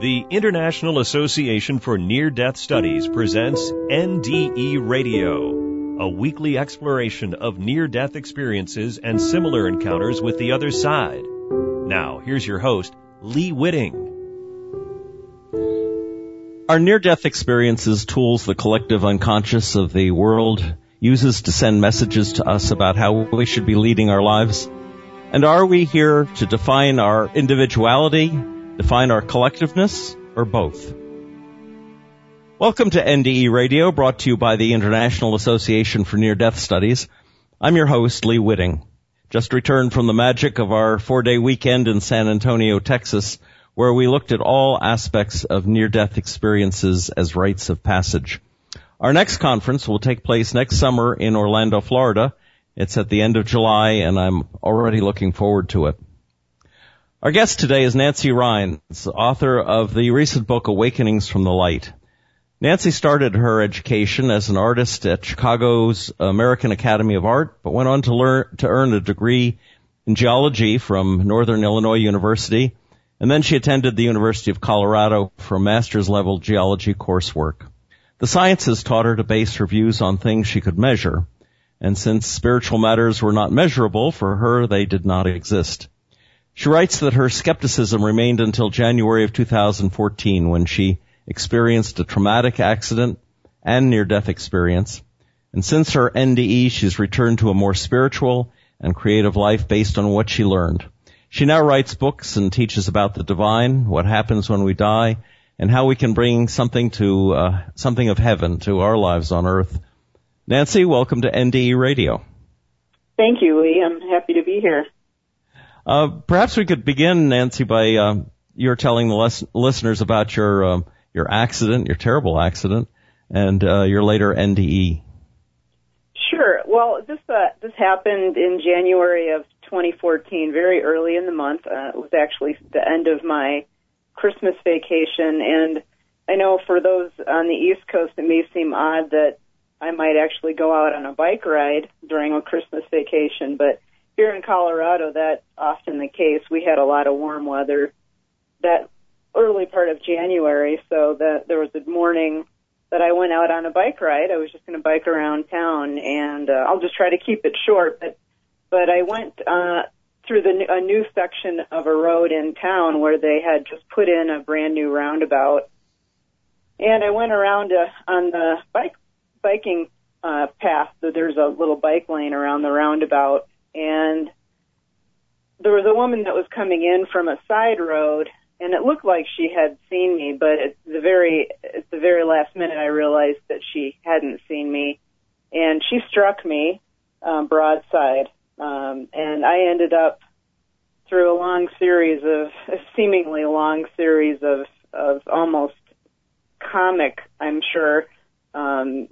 The International Association for Near Death Studies presents NDE Radio, a weekly exploration of near death experiences and similar encounters with the other side. Now, here's your host, Lee Witting. Our near death experiences tools the collective unconscious of the world uses to send messages to us about how we should be leading our lives. And are we here to define our individuality, define our collectiveness, or both? Welcome to NDE Radio, brought to you by the International Association for Near Death Studies. I'm your host, Lee Witting. Just returned from the magic of our four day weekend in San Antonio, Texas, where we looked at all aspects of near death experiences as rites of passage. Our next conference will take place next summer in Orlando, Florida, it's at the end of July and I'm already looking forward to it. Our guest today is Nancy Rynes, author of the recent book Awakenings from the Light. Nancy started her education as an artist at Chicago's American Academy of Art, but went on to learn, to earn a degree in geology from Northern Illinois University, and then she attended the University of Colorado for master's level geology coursework. The sciences taught her to base her views on things she could measure, and since spiritual matters were not measurable, for her they did not exist. She writes that her skepticism remained until January of 2014 when she experienced a traumatic accident and near-death experience. And since her NDE, she's returned to a more spiritual and creative life based on what she learned. She now writes books and teaches about the divine, what happens when we die, and how we can bring something to uh, something of heaven to our lives on earth. Nancy, welcome to NDE Radio. Thank you, Lee. I'm happy to be here. Uh, perhaps we could begin, Nancy, by uh, your telling the les- listeners about your um, your accident, your terrible accident, and uh, your later NDE. Sure. Well, this uh, this happened in January of 2014, very early in the month. Uh, it was actually the end of my Christmas vacation, and I know for those on the East Coast, it may seem odd that I might actually go out on a bike ride during a Christmas vacation, but here in Colorado, that's often the case. We had a lot of warm weather that early part of January, so that there was a morning that I went out on a bike ride. I was just going to bike around town, and uh, I'll just try to keep it short. But but I went uh, through the a new section of a road in town where they had just put in a brand new roundabout, and I went around uh, on the bike biking uh, path. So there's a little bike lane around the roundabout, and there was a woman that was coming in from a side road, and it looked like she had seen me, but at the very at the very last minute, I realized that she hadn't seen me, and she struck me um, broadside, um, and I ended up through a long series of a seemingly long series of of almost comic, I'm sure, um,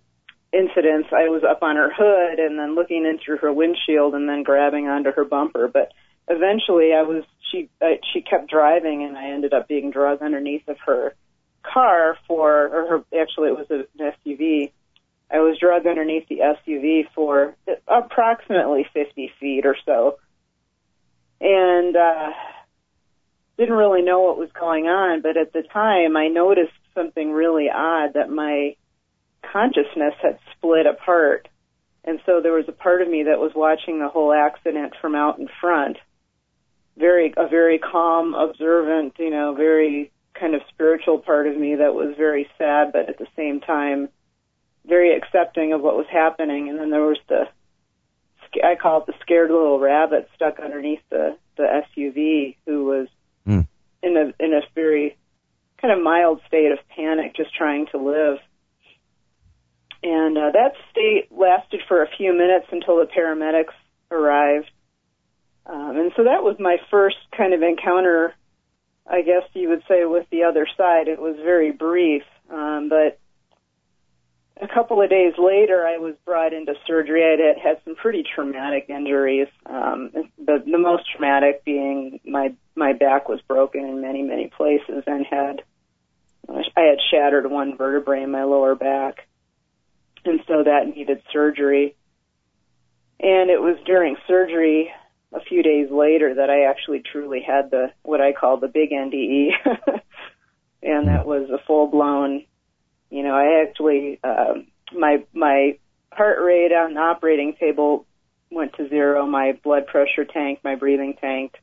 incidents, I was up on her hood and then looking in through her windshield and then grabbing onto her bumper. But eventually, I was she uh, she kept driving and I ended up being dragged underneath of her car for or her actually it was an SUV. I was dragged underneath the SUV for approximately 50 feet or so, and uh, didn't really know what was going on. But at the time, I noticed something really odd that my consciousness had split apart. And so there was a part of me that was watching the whole accident from out in front. Very, a very calm, observant, you know, very kind of spiritual part of me that was very sad, but at the same time, very accepting of what was happening. And then there was the, I call it the scared little rabbit stuck underneath the, the SUV who was mm. in a, in a very kind of mild state of panic, just trying to live. And uh, that state lasted for a few minutes until the paramedics arrived. Um, and so that was my first kind of encounter, I guess you would say, with the other side. It was very brief, um, but a couple of days later, I was brought into surgery. I had had some pretty traumatic injuries. Um, the, the most traumatic being my my back was broken in many many places and had I had shattered one vertebrae in my lower back and so that needed surgery. And it was during surgery a few days later that I actually truly had the what I call the big NDE. and that was a full blown. You know, I actually uh, my my heart rate on the operating table went to zero. My blood pressure tanked. My breathing tanked.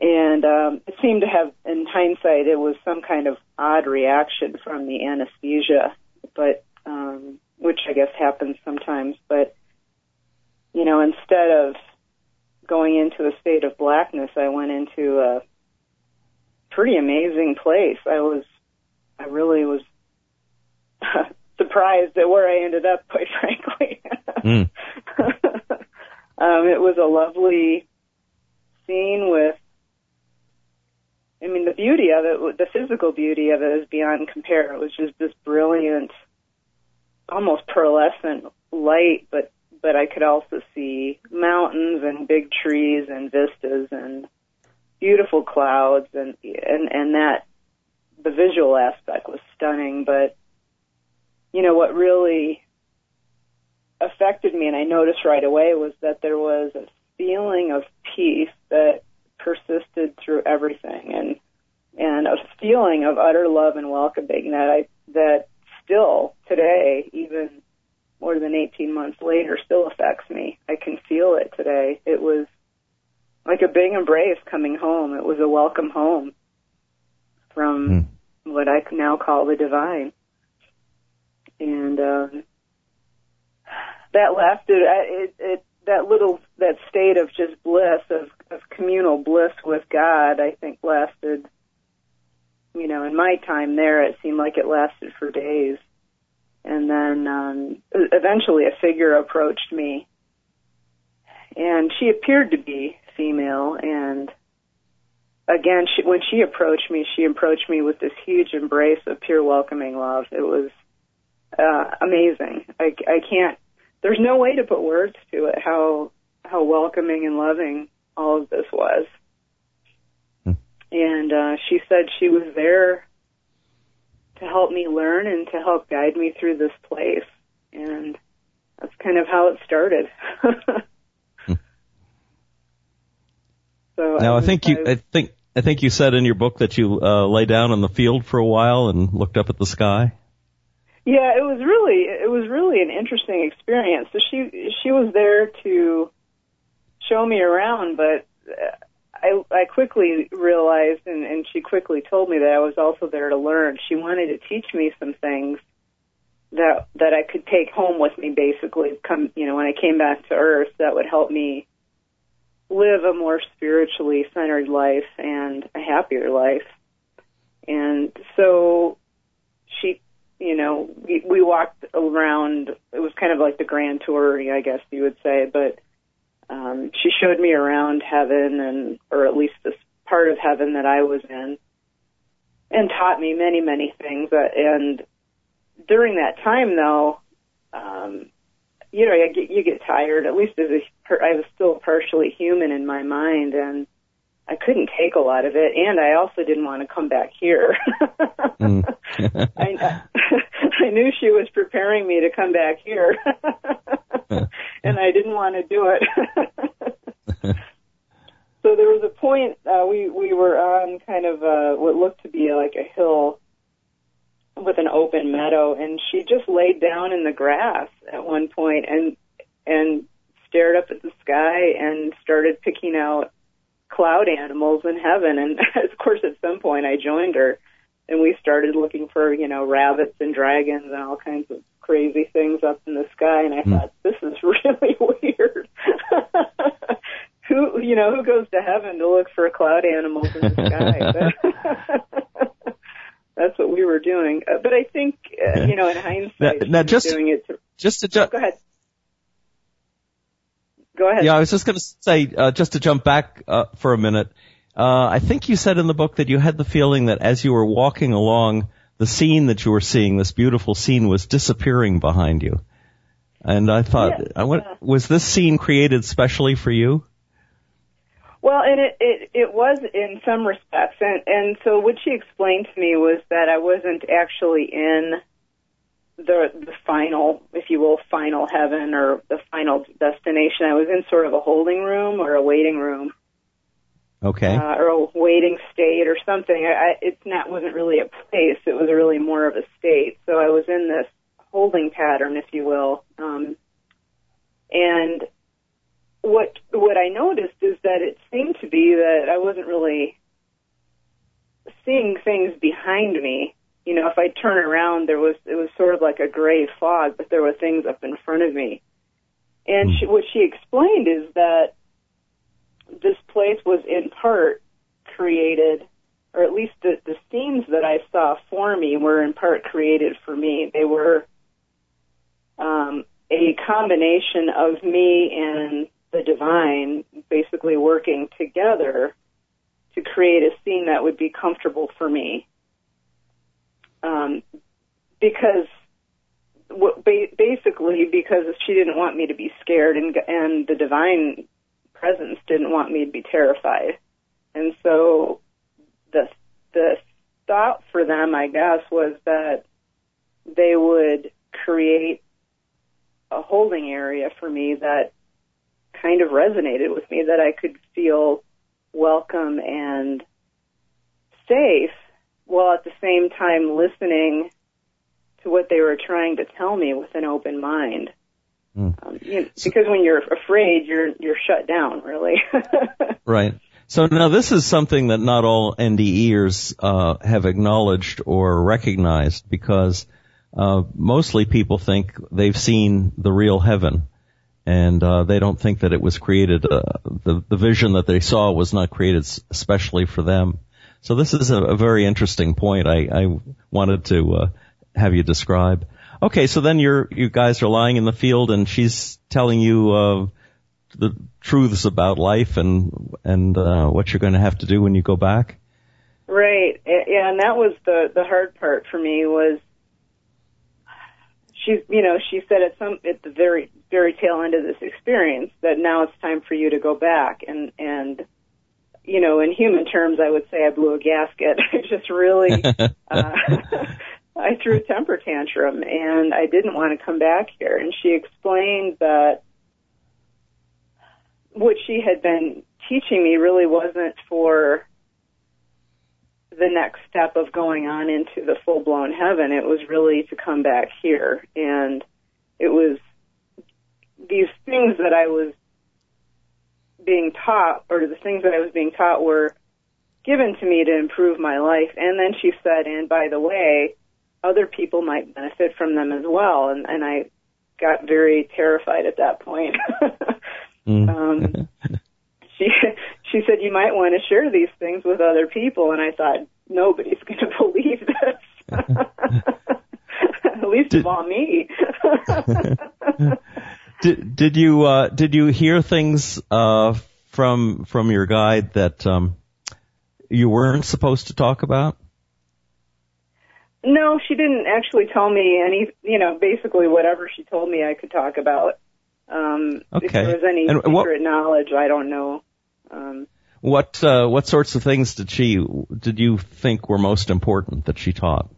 And um, it seemed to have, in hindsight, it was some kind of odd reaction from the anesthesia, but um, which I guess happens sometimes. But you know, instead of going into a state of blackness, I went into a pretty amazing place. I was, I really was surprised at where I ended up, quite frankly. mm. um, it was a lovely scene with I mean, the beauty of it, the physical beauty of it is beyond compare. It was just this brilliant, almost pearlescent light, but but I could also see mountains and big trees and vistas and beautiful clouds and and and that the visual aspect was stunning. But you know what really affected me, and I noticed right away, was that there was a feeling of peace that persisted through everything and and a feeling of utter love and welcoming that I that still today even more than 18 months later still affects me. I can feel it today. It was like a big embrace coming home. It was a welcome home from mm. what I now call the divine. And um, that lasted. It, it that little that state of just bliss of, of communal bliss with God, I think lasted. You know, in my time there, it seemed like it lasted for days, and then um, eventually a figure approached me, and she appeared to be female, and again, she, when she approached me, she approached me with this huge embrace of pure welcoming love. It was uh, amazing. I, I can't there's no way to put words to it how how welcoming and loving all of this was. And uh, she said she was there to help me learn and to help guide me through this place. And that's kind of how it started. hmm. So now I, I think you I think I think you said in your book that you uh, lay down in the field for a while and looked up at the sky. Yeah, it was really it was really an interesting experience. So she she was there to show me around, but I I quickly realized and and she quickly told me that I was also there to learn. She wanted to teach me some things that that I could take home with me basically come you know when I came back to earth that would help me live a more spiritually centered life and a happier life. And so she you know, we, we walked around. It was kind of like the grand tour, I guess you would say. But um, she showed me around heaven, and or at least this part of heaven that I was in, and taught me many, many things. Uh, and during that time, though, um, you know, you get, you get tired. At least as a, I was still partially human in my mind, and I couldn't take a lot of it, and I also didn't want to come back here. mm. I, I knew she was preparing me to come back here, and I didn't want to do it. so there was a point uh, we we were on kind of uh, what looked to be like a hill with an open meadow, and she just laid down in the grass at one point and and stared up at the sky and started picking out cloud animals in heaven. And of course, at some point, I joined her, and we started looking for you know rabbits and dragons and all kinds of crazy things up in the sky. And I mm. thought, this is really weird. who you know who goes to heaven to look for cloud animals in the sky? That's what we were doing. Uh, but I think, uh, you know, in hindsight, now, now just, doing it to, just to ju- oh, go ahead. Go ahead. Yeah, I was just going to say, uh, just to jump back uh, for a minute. Uh, I think you said in the book that you had the feeling that as you were walking along, the scene that you were seeing, this beautiful scene, was disappearing behind you. And I thought, I went, was this scene created specially for you? Well, and it, it it was in some respects, and and so what she explained to me was that I wasn't actually in the the final, if you will, final heaven or the final destination. I was in sort of a holding room or a waiting room, Okay. Uh, or a waiting state or something. I, I, it's not wasn't really a place. It was really more of a state. So I was in this holding pattern, if you will. Um, and what what I noticed is that it seemed to be that I wasn't really seeing things behind me. You know, if I turn around, there was it was sort of like a gray fog, but there were things up in front of me. And she, what she explained is that this place was in part created, or at least the, the scenes that I saw for me were in part created for me. They were um, a combination of me and the divine basically working together to create a scene that would be comfortable for me. Um, because basically because she didn't want me to be scared and and the divine presence didn't want me to be terrified. And so the the thought for them, I guess, was that they would create a holding area for me that kind of resonated with me that I could feel welcome and safe while at the same time listening to what they were trying to tell me with an open mind. Mm. Um, you know, because when you're afraid, you're you're shut down, really. right. So now this is something that not all NDEers uh, have acknowledged or recognized because uh, mostly people think they've seen the real heaven, and uh, they don't think that it was created. Uh, the the vision that they saw was not created especially for them. So this is a, a very interesting point. I, I wanted to uh, have you describe. Okay, so then you're you guys are lying in the field, and she's telling you uh, the truths about life and and uh, what you're going to have to do when you go back. Right. Yeah, and that was the the hard part for me was she you know she said at some at the very very tail end of this experience that now it's time for you to go back and and you know in human terms I would say I blew a gasket I just really uh, I threw a temper tantrum and I didn't want to come back here and she explained that what she had been teaching me really wasn't for the next step of going on into the full blown heaven. It was really to come back here. And it was these things that I was being taught, or the things that I was being taught were given to me to improve my life. And then she said, and by the way, other people might benefit from them as well. And, and I got very terrified at that point. mm. um, she she said you might want to share these things with other people, and I thought nobody's going to believe this. At least did, of all me. did did you uh, did you hear things uh, from from your guide that um, you weren't supposed to talk about? No, she didn't actually tell me any. You know, basically whatever she told me, I could talk about. Um, okay. If there was any and secret what, knowledge, I don't know. Um, what uh, what sorts of things did she did you think were most important that she taught?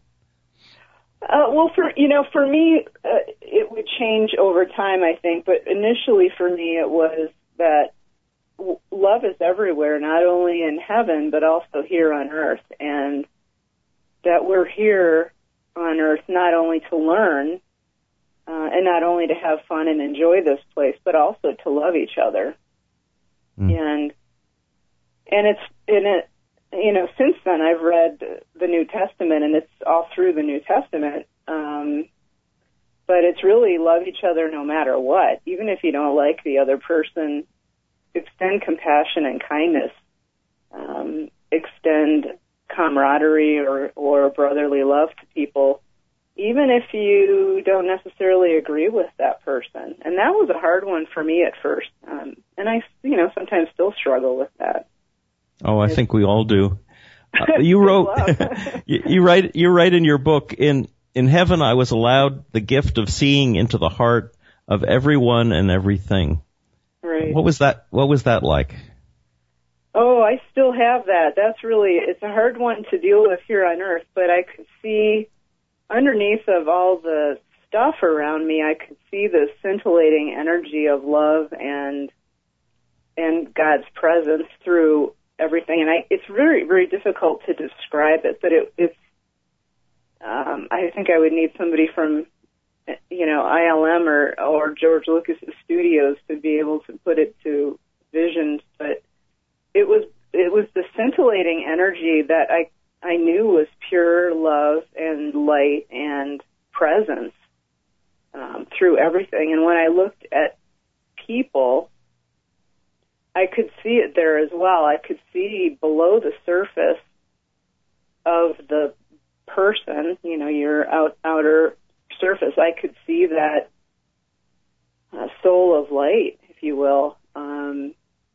Uh, well, for you know, for me, uh, it would change over time, I think. But initially, for me, it was that w- love is everywhere, not only in heaven but also here on earth, and that we're here on earth not only to learn uh, and not only to have fun and enjoy this place, but also to love each other. Mm. And and it's in it you know since then I've read the New Testament and it's all through the New Testament um but it's really love each other no matter what even if you don't like the other person extend compassion and kindness um extend camaraderie or or brotherly love to people even if you don't necessarily agree with that person and that was a hard one for me at first um and I you know sometimes still struggle with that Oh, I think we all do. Uh, you wrote, you, you write, you write in your book, in, in heaven I was allowed the gift of seeing into the heart of everyone and everything. Right. What was that, what was that like? Oh, I still have that. That's really, it's a hard one to deal with here on earth, but I could see underneath of all the stuff around me, I could see the scintillating energy of love and, and God's presence through thing, and I, it's very, very difficult to describe it, but it, it's, um, I think I would need somebody from, you know, ILM or, or George Lucas's studios to be able to put it to visions, but it was, it was the scintillating energy that I, I knew was pure love and light and presence, um, through everything. And when I looked at people, I could see it there as well. I could see below the surface of the person, you know, your out, outer surface. I could see that uh, soul of light, if you will. Um,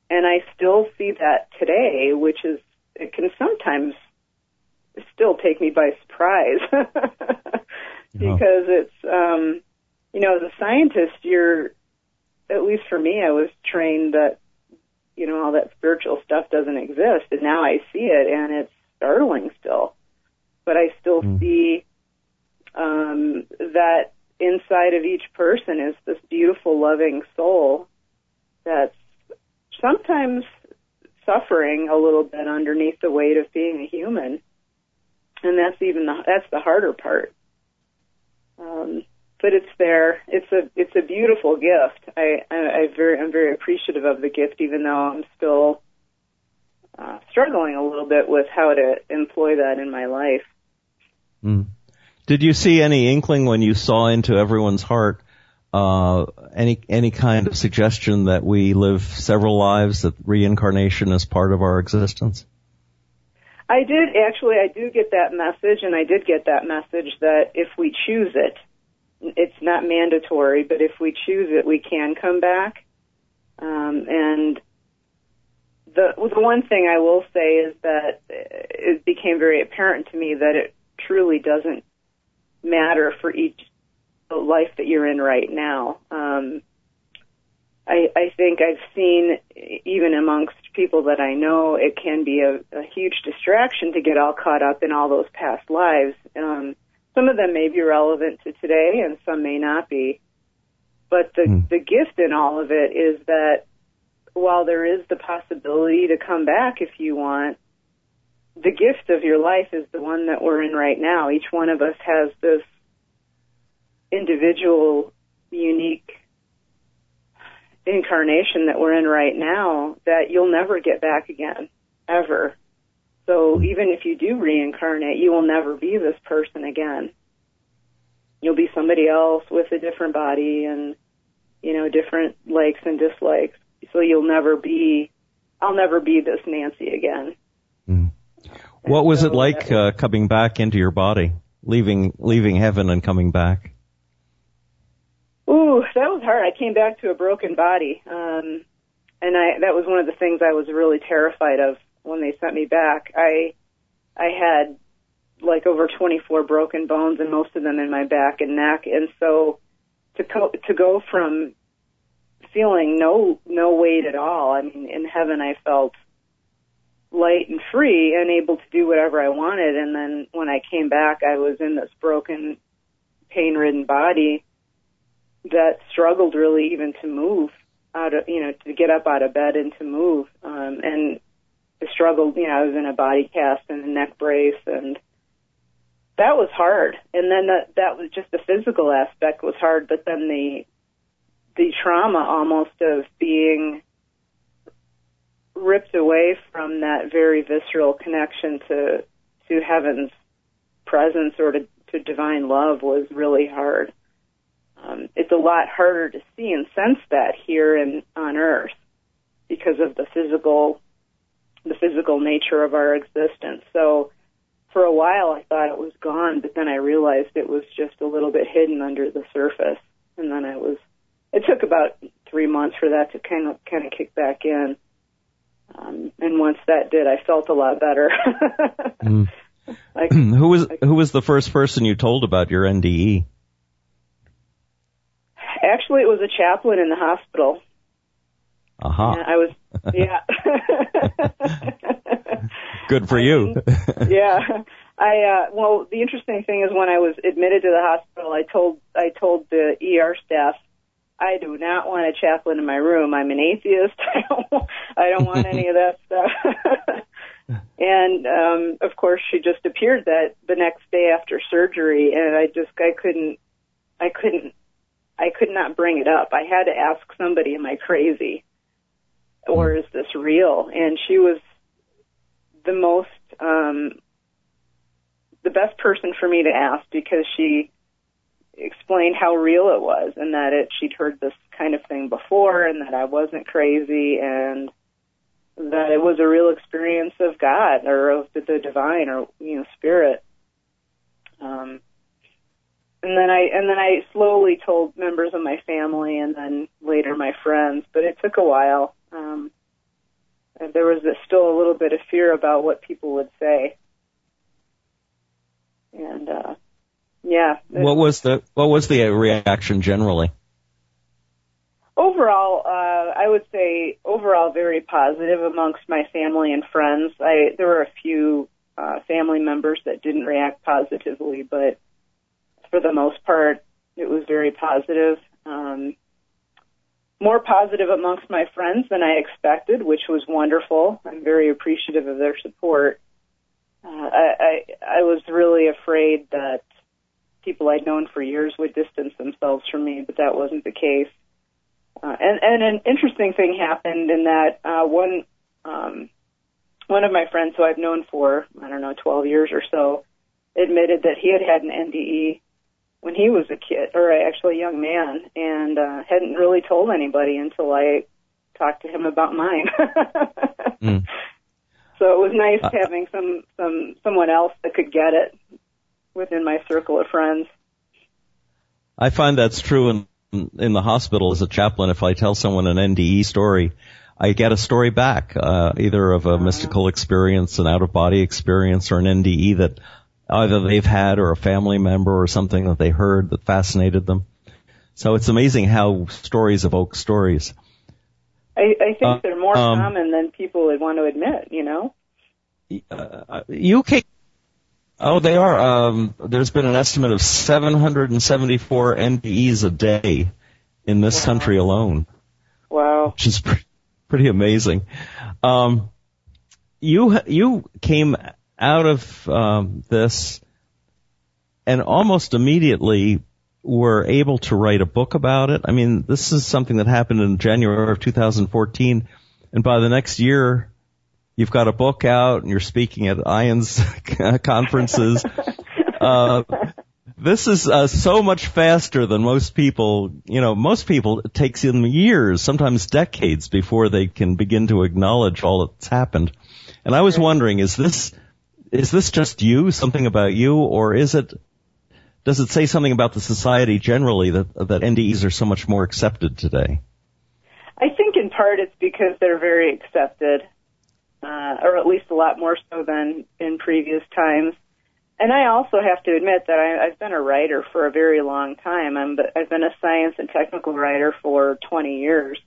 and I still see that today, which is, it can sometimes still take me by surprise because it's, um, you know, as a scientist, you're, at least for me, I was trained that, you know, all that spiritual stuff doesn't exist. And now I see it and it's startling still. But I still mm. see, um, that inside of each person is this beautiful, loving soul that's sometimes suffering a little bit underneath the weight of being a human. And that's even the, that's the harder part. Um, but it's there. It's a it's a beautiful gift. I, I, I very I'm very appreciative of the gift, even though I'm still uh, struggling a little bit with how to employ that in my life. Mm. Did you see any inkling when you saw into everyone's heart? Uh, any any kind of suggestion that we live several lives, that reincarnation is part of our existence? I did actually. I do get that message, and I did get that message that if we choose it, it's not mandatory, but if we choose it, we can come back. Um, and the the one thing I will say is that it became very apparent to me that it truly doesn't matter for each life that you're in right now. Um, I, I think I've seen even amongst people that I know, it can be a, a huge distraction to get all caught up in all those past lives. Um, some of them may be relevant to today and some may not be. But the, mm. the gift in all of it is that while there is the possibility to come back if you want, the gift of your life is the one that we're in right now. Each one of us has this individual, unique incarnation that we're in right now that you'll never get back again, ever. So even if you do reincarnate, you will never be this person again. You'll be somebody else with a different body and, you know, different likes and dislikes. So you'll never be, I'll never be this Nancy again. Mm. What was it like uh, coming back into your body, leaving leaving heaven and coming back? That was hard. I came back to a broken body, um, and I that was one of the things I was really terrified of when they sent me back, I I had like over 24 broken bones and most of them in my back and neck and so to co- to go from feeling no no weight at all I mean in heaven I felt light and free and able to do whatever I wanted and then when I came back I was in this broken pain-ridden body that struggled really even to move out of you know to get up out of bed and to move um and struggled, you know, I was in a body cast and a neck brace and that was hard. And then that, that was just the physical aspect was hard, but then the, the trauma almost of being ripped away from that very visceral connection to, to heaven's presence or to, to divine love was really hard. Um, it's a lot harder to see and sense that here in, on earth because of the physical the physical nature of our existence. So for a while I thought it was gone, but then I realized it was just a little bit hidden under the surface. And then I was, it took about three months for that to kind of, kind of kick back in. Um, and once that did, I felt a lot better. mm. like, who was, who was the first person you told about your NDE? Actually, it was a chaplain in the hospital. Aha. Uh-huh. I was, yeah. Good for you. yeah. I, uh, well, the interesting thing is when I was admitted to the hospital, I told, I told the ER staff, I do not want a chaplain in my room. I'm an atheist. I don't, I don't want any of that stuff. and, um, of course, she just appeared that the next day after surgery, and I just I couldn't, I couldn't, I could not bring it up. I had to ask somebody, "Am I crazy, or is this real?" And she was the most, um, the best person for me to ask because she explained how real it was and that it she'd heard this kind of thing before and that I wasn't crazy and that it was a real experience of God or of the, divine or you know spirit. Um, and then I and then I slowly told members of my family and then later my friends, but it took a while. Um, there was still a little bit of fear about what people would say. And uh, yeah. What was the what was the reaction generally? Overall, uh, I would say overall very positive amongst my family and friends. I there were a few uh, family members that didn't react positively, but for the most part, it was very positive. Um, more positive amongst my friends than I expected, which was wonderful. I'm very appreciative of their support. Uh, I, I I was really afraid that people I'd known for years would distance themselves from me, but that wasn't the case. Uh, and, and an interesting thing happened in that uh, one um, one of my friends who I've known for I don't know 12 years or so admitted that he had had an NDE when he was a kid or actually a young man and uh, hadn't really told anybody until I talked to him about mine. mm. So it was nice uh, having some some someone else that could get it within my circle of friends. I find that's true in in the hospital as a chaplain. If I tell someone an NDE story, I get a story back, uh, either of a uh-huh. mystical experience, an out of body experience, or an NDE that either they've had or a family member or something that they heard that fascinated them. So it's amazing how stories evoke stories. I, I think uh, they're more um, common than people would want to admit, you know? Uh, UK Oh, they are. Um, there's been an estimate of 774 NDEs a day in this wow. country alone. Wow. Which is pre- pretty amazing. Um, you, you came out of, um, this and almost immediately were able to write a book about it. I mean, this is something that happened in January of 2014. And by the next year, You've got a book out and you're speaking at IANDS conferences. uh, this is uh, so much faster than most people, you know, most people, it takes them years, sometimes decades before they can begin to acknowledge all that's happened. And I was wondering, is this, is this just you, something about you, or is it, does it say something about the society generally that, that NDEs are so much more accepted today? I think in part it's because they're very accepted uh, or at least a lot more so than in previous times. And I also have to admit that I, I've been a writer for a very long time. I'm, I've been a science and technical writer for 20 years.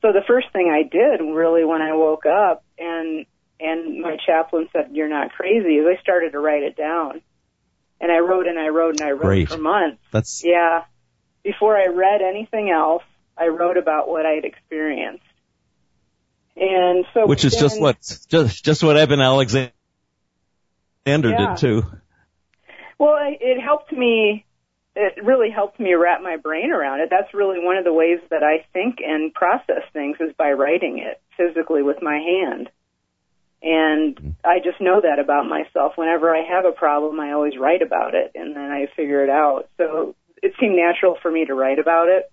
So the first thing I did really when I woke up chaplain said, "You're not crazy," is I started to write it down. And I wrote and I wrote and I wrote Great. for months. That's yeah. Before I read anything else, I wrote about what I'd experienced. And so, which is then, just what just just what Eben Alexander yeah. did too. Well, it helped me. It really helped me wrap my brain around it. That's really one of the ways that I think and process things is by writing it physically with my hand. And mm. I just know that about myself. Whenever I have a problem, I always write about it and then I figure it out. So it seemed natural for me to write about it.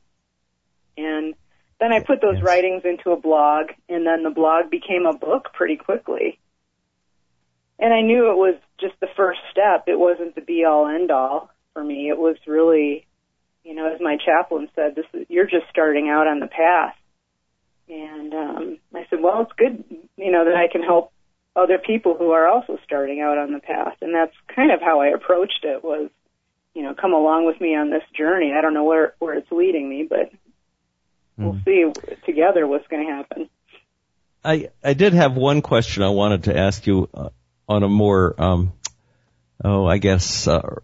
And then I put those yes. writings into a blog, and then the blog became a book pretty quickly. And I knew it was just the first step. It wasn't the be all end all for me. It was really, you know, as my chaplain said, this is, you're just starting out on the path. And um, I said, well, it's good, you know, that I can help other people who are also starting out on the path. And that's kind of how I approached it was, you know, come along with me on this journey. I don't know where where it's leading me, but we'll hmm. see together what's going to happen. I I did have one question I wanted to ask you uh, on a more um, oh I guess uh,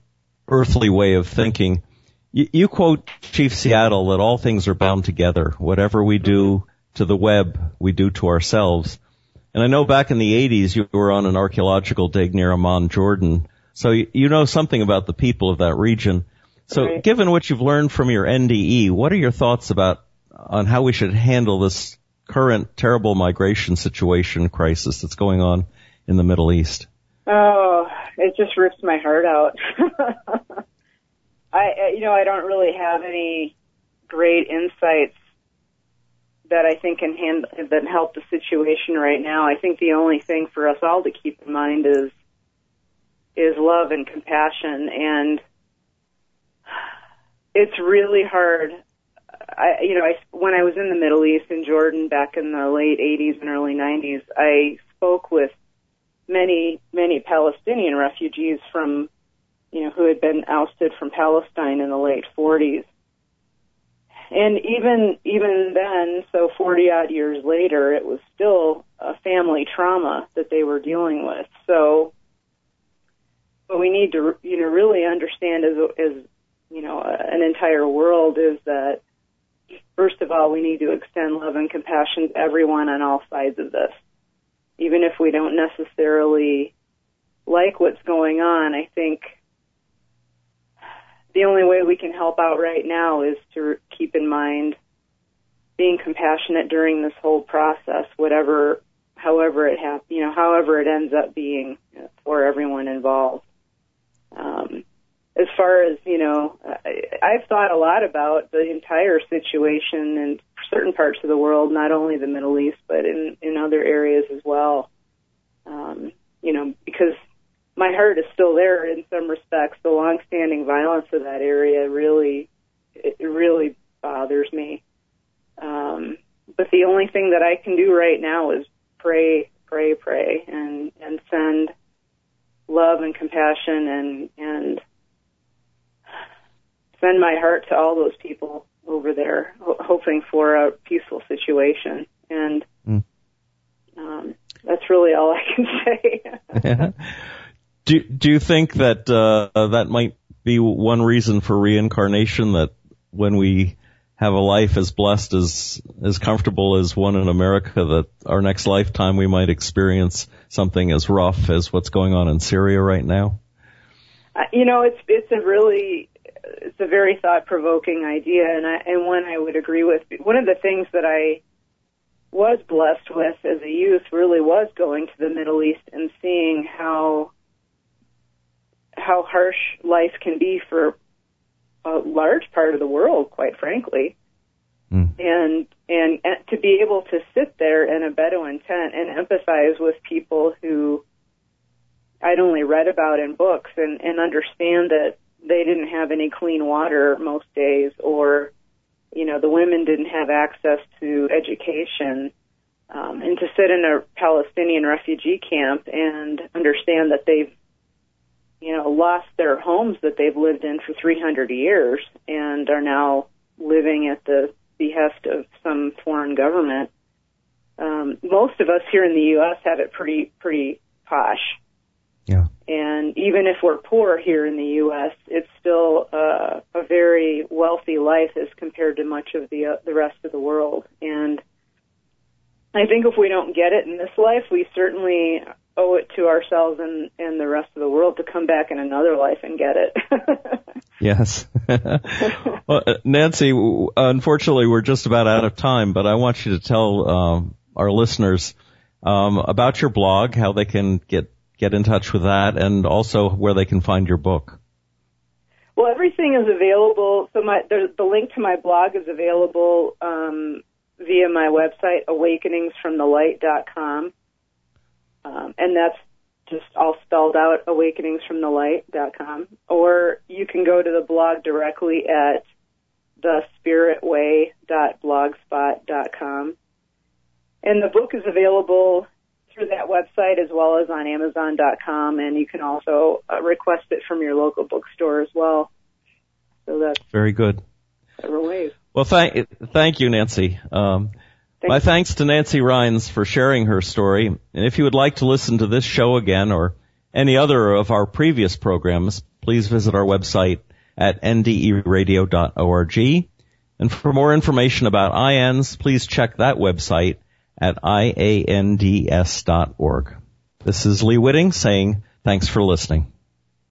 earthly way of thinking. You, you quote Chief Seattle that all things are bound together. Whatever we do to the web, we do to ourselves. And I know back in the 80s you were on an archaeological dig near Amman, Jordan. So you know something about the people of that region. So Right. given what you've learned from your NDE, what are your thoughts about on how we should handle this current terrible migration situation crisis that's going on in the Middle East? Oh, it just rips my heart out. I, you know, I don't really have any great insights that I think can hand that help the situation right now. I think the only thing for us all to keep in mind is is love and compassion, and it's really hard. I, you know, I when I was in the Middle East in Jordan back in the late '80s and early '90s, I spoke with many, many Palestinian refugees from, you know, who had been ousted from Palestine in the late 40s. And even, even then, so 40 odd years later, it was still a family trauma that they were dealing with. So, what we need to, you know, really understand as, as, you know, uh, an entire world is that, first of all, we need to extend love and compassion to everyone on all sides of this even if we don't necessarily like what's going on, I think the only way we can help out right now is to keep in mind being compassionate during this whole process, whatever, however it hap- you know, however it ends up being for everyone involved. Um, as far as you know, I, I've thought a lot about the entire situation in certain parts of the world, not only the Middle East, but in in other areas as well. Um, you know, because my heart is still there in some respects. The longstanding violence of that area really, it really bothers me. Um, but the only thing that I can do right now is pray, pray, pray, and and send love and compassion and and send my heart to all those people over there, ho- hoping for a peaceful situation. And Mm. um, that's really all I can say. do do you think that uh, that might be one reason for reincarnation? That when we have a life as blessed as as comfortable as one in America, that our next lifetime we might experience something as rough as what's going on in Syria right now. Uh, you know, it's it's a really it's a very thought provoking idea, and I and one I would agree with. One of the things that I was blessed with as a youth really was going to the Middle East and seeing how how harsh life can be for a large part of the world, quite frankly. Mm. And, and and to be able to sit there in a Bedouin tent and empathize with people who I'd only read about in books and, and understand that they didn't have any clean water most days or you know the women didn't have access to education um, and to sit in a Palestinian refugee camp and understand that they've you know lost their homes that they've lived in for 300 years and are now living at the behest of some foreign government. Um, most of us here in the U.S. have it pretty pretty posh. Yeah. And even if we're poor here in the U.S., it's still uh, a very wealthy life as compared to much of the uh, the rest of the world. And I think if we don't get it in this life, we certainly owe it to ourselves and and the rest of the world to come back in another life and get it. Yes. well, uh, Nancy, unfortunately, we're just about out of time, but I want you to tell um, our listeners um, about your blog, how they can get get in touch with that, and also where they can find your book. Well, everything is available. So my the, the link to my blog is available um, via my website, awakeningsfromthelight.com, um, and that's just all spelled out, awakeningsfromthelight.com. Or you can go to the blog directly at thespiritway.blogspot.com. And the book is available through that website as well as on Amazon.com, and you can also uh, request it from your local bookstore as well. So that's Very good. several ways. Well, thank thank you, Nancy. Um, Thank my you. thanks to Nancy Rynes for sharing her story. And if you would like to listen to this show again or any other of our previous programs, please visit our website at nderadio.org. And for more information about IANDS, please check that website at iands.org. This is Lee Witting saying thanks for listening.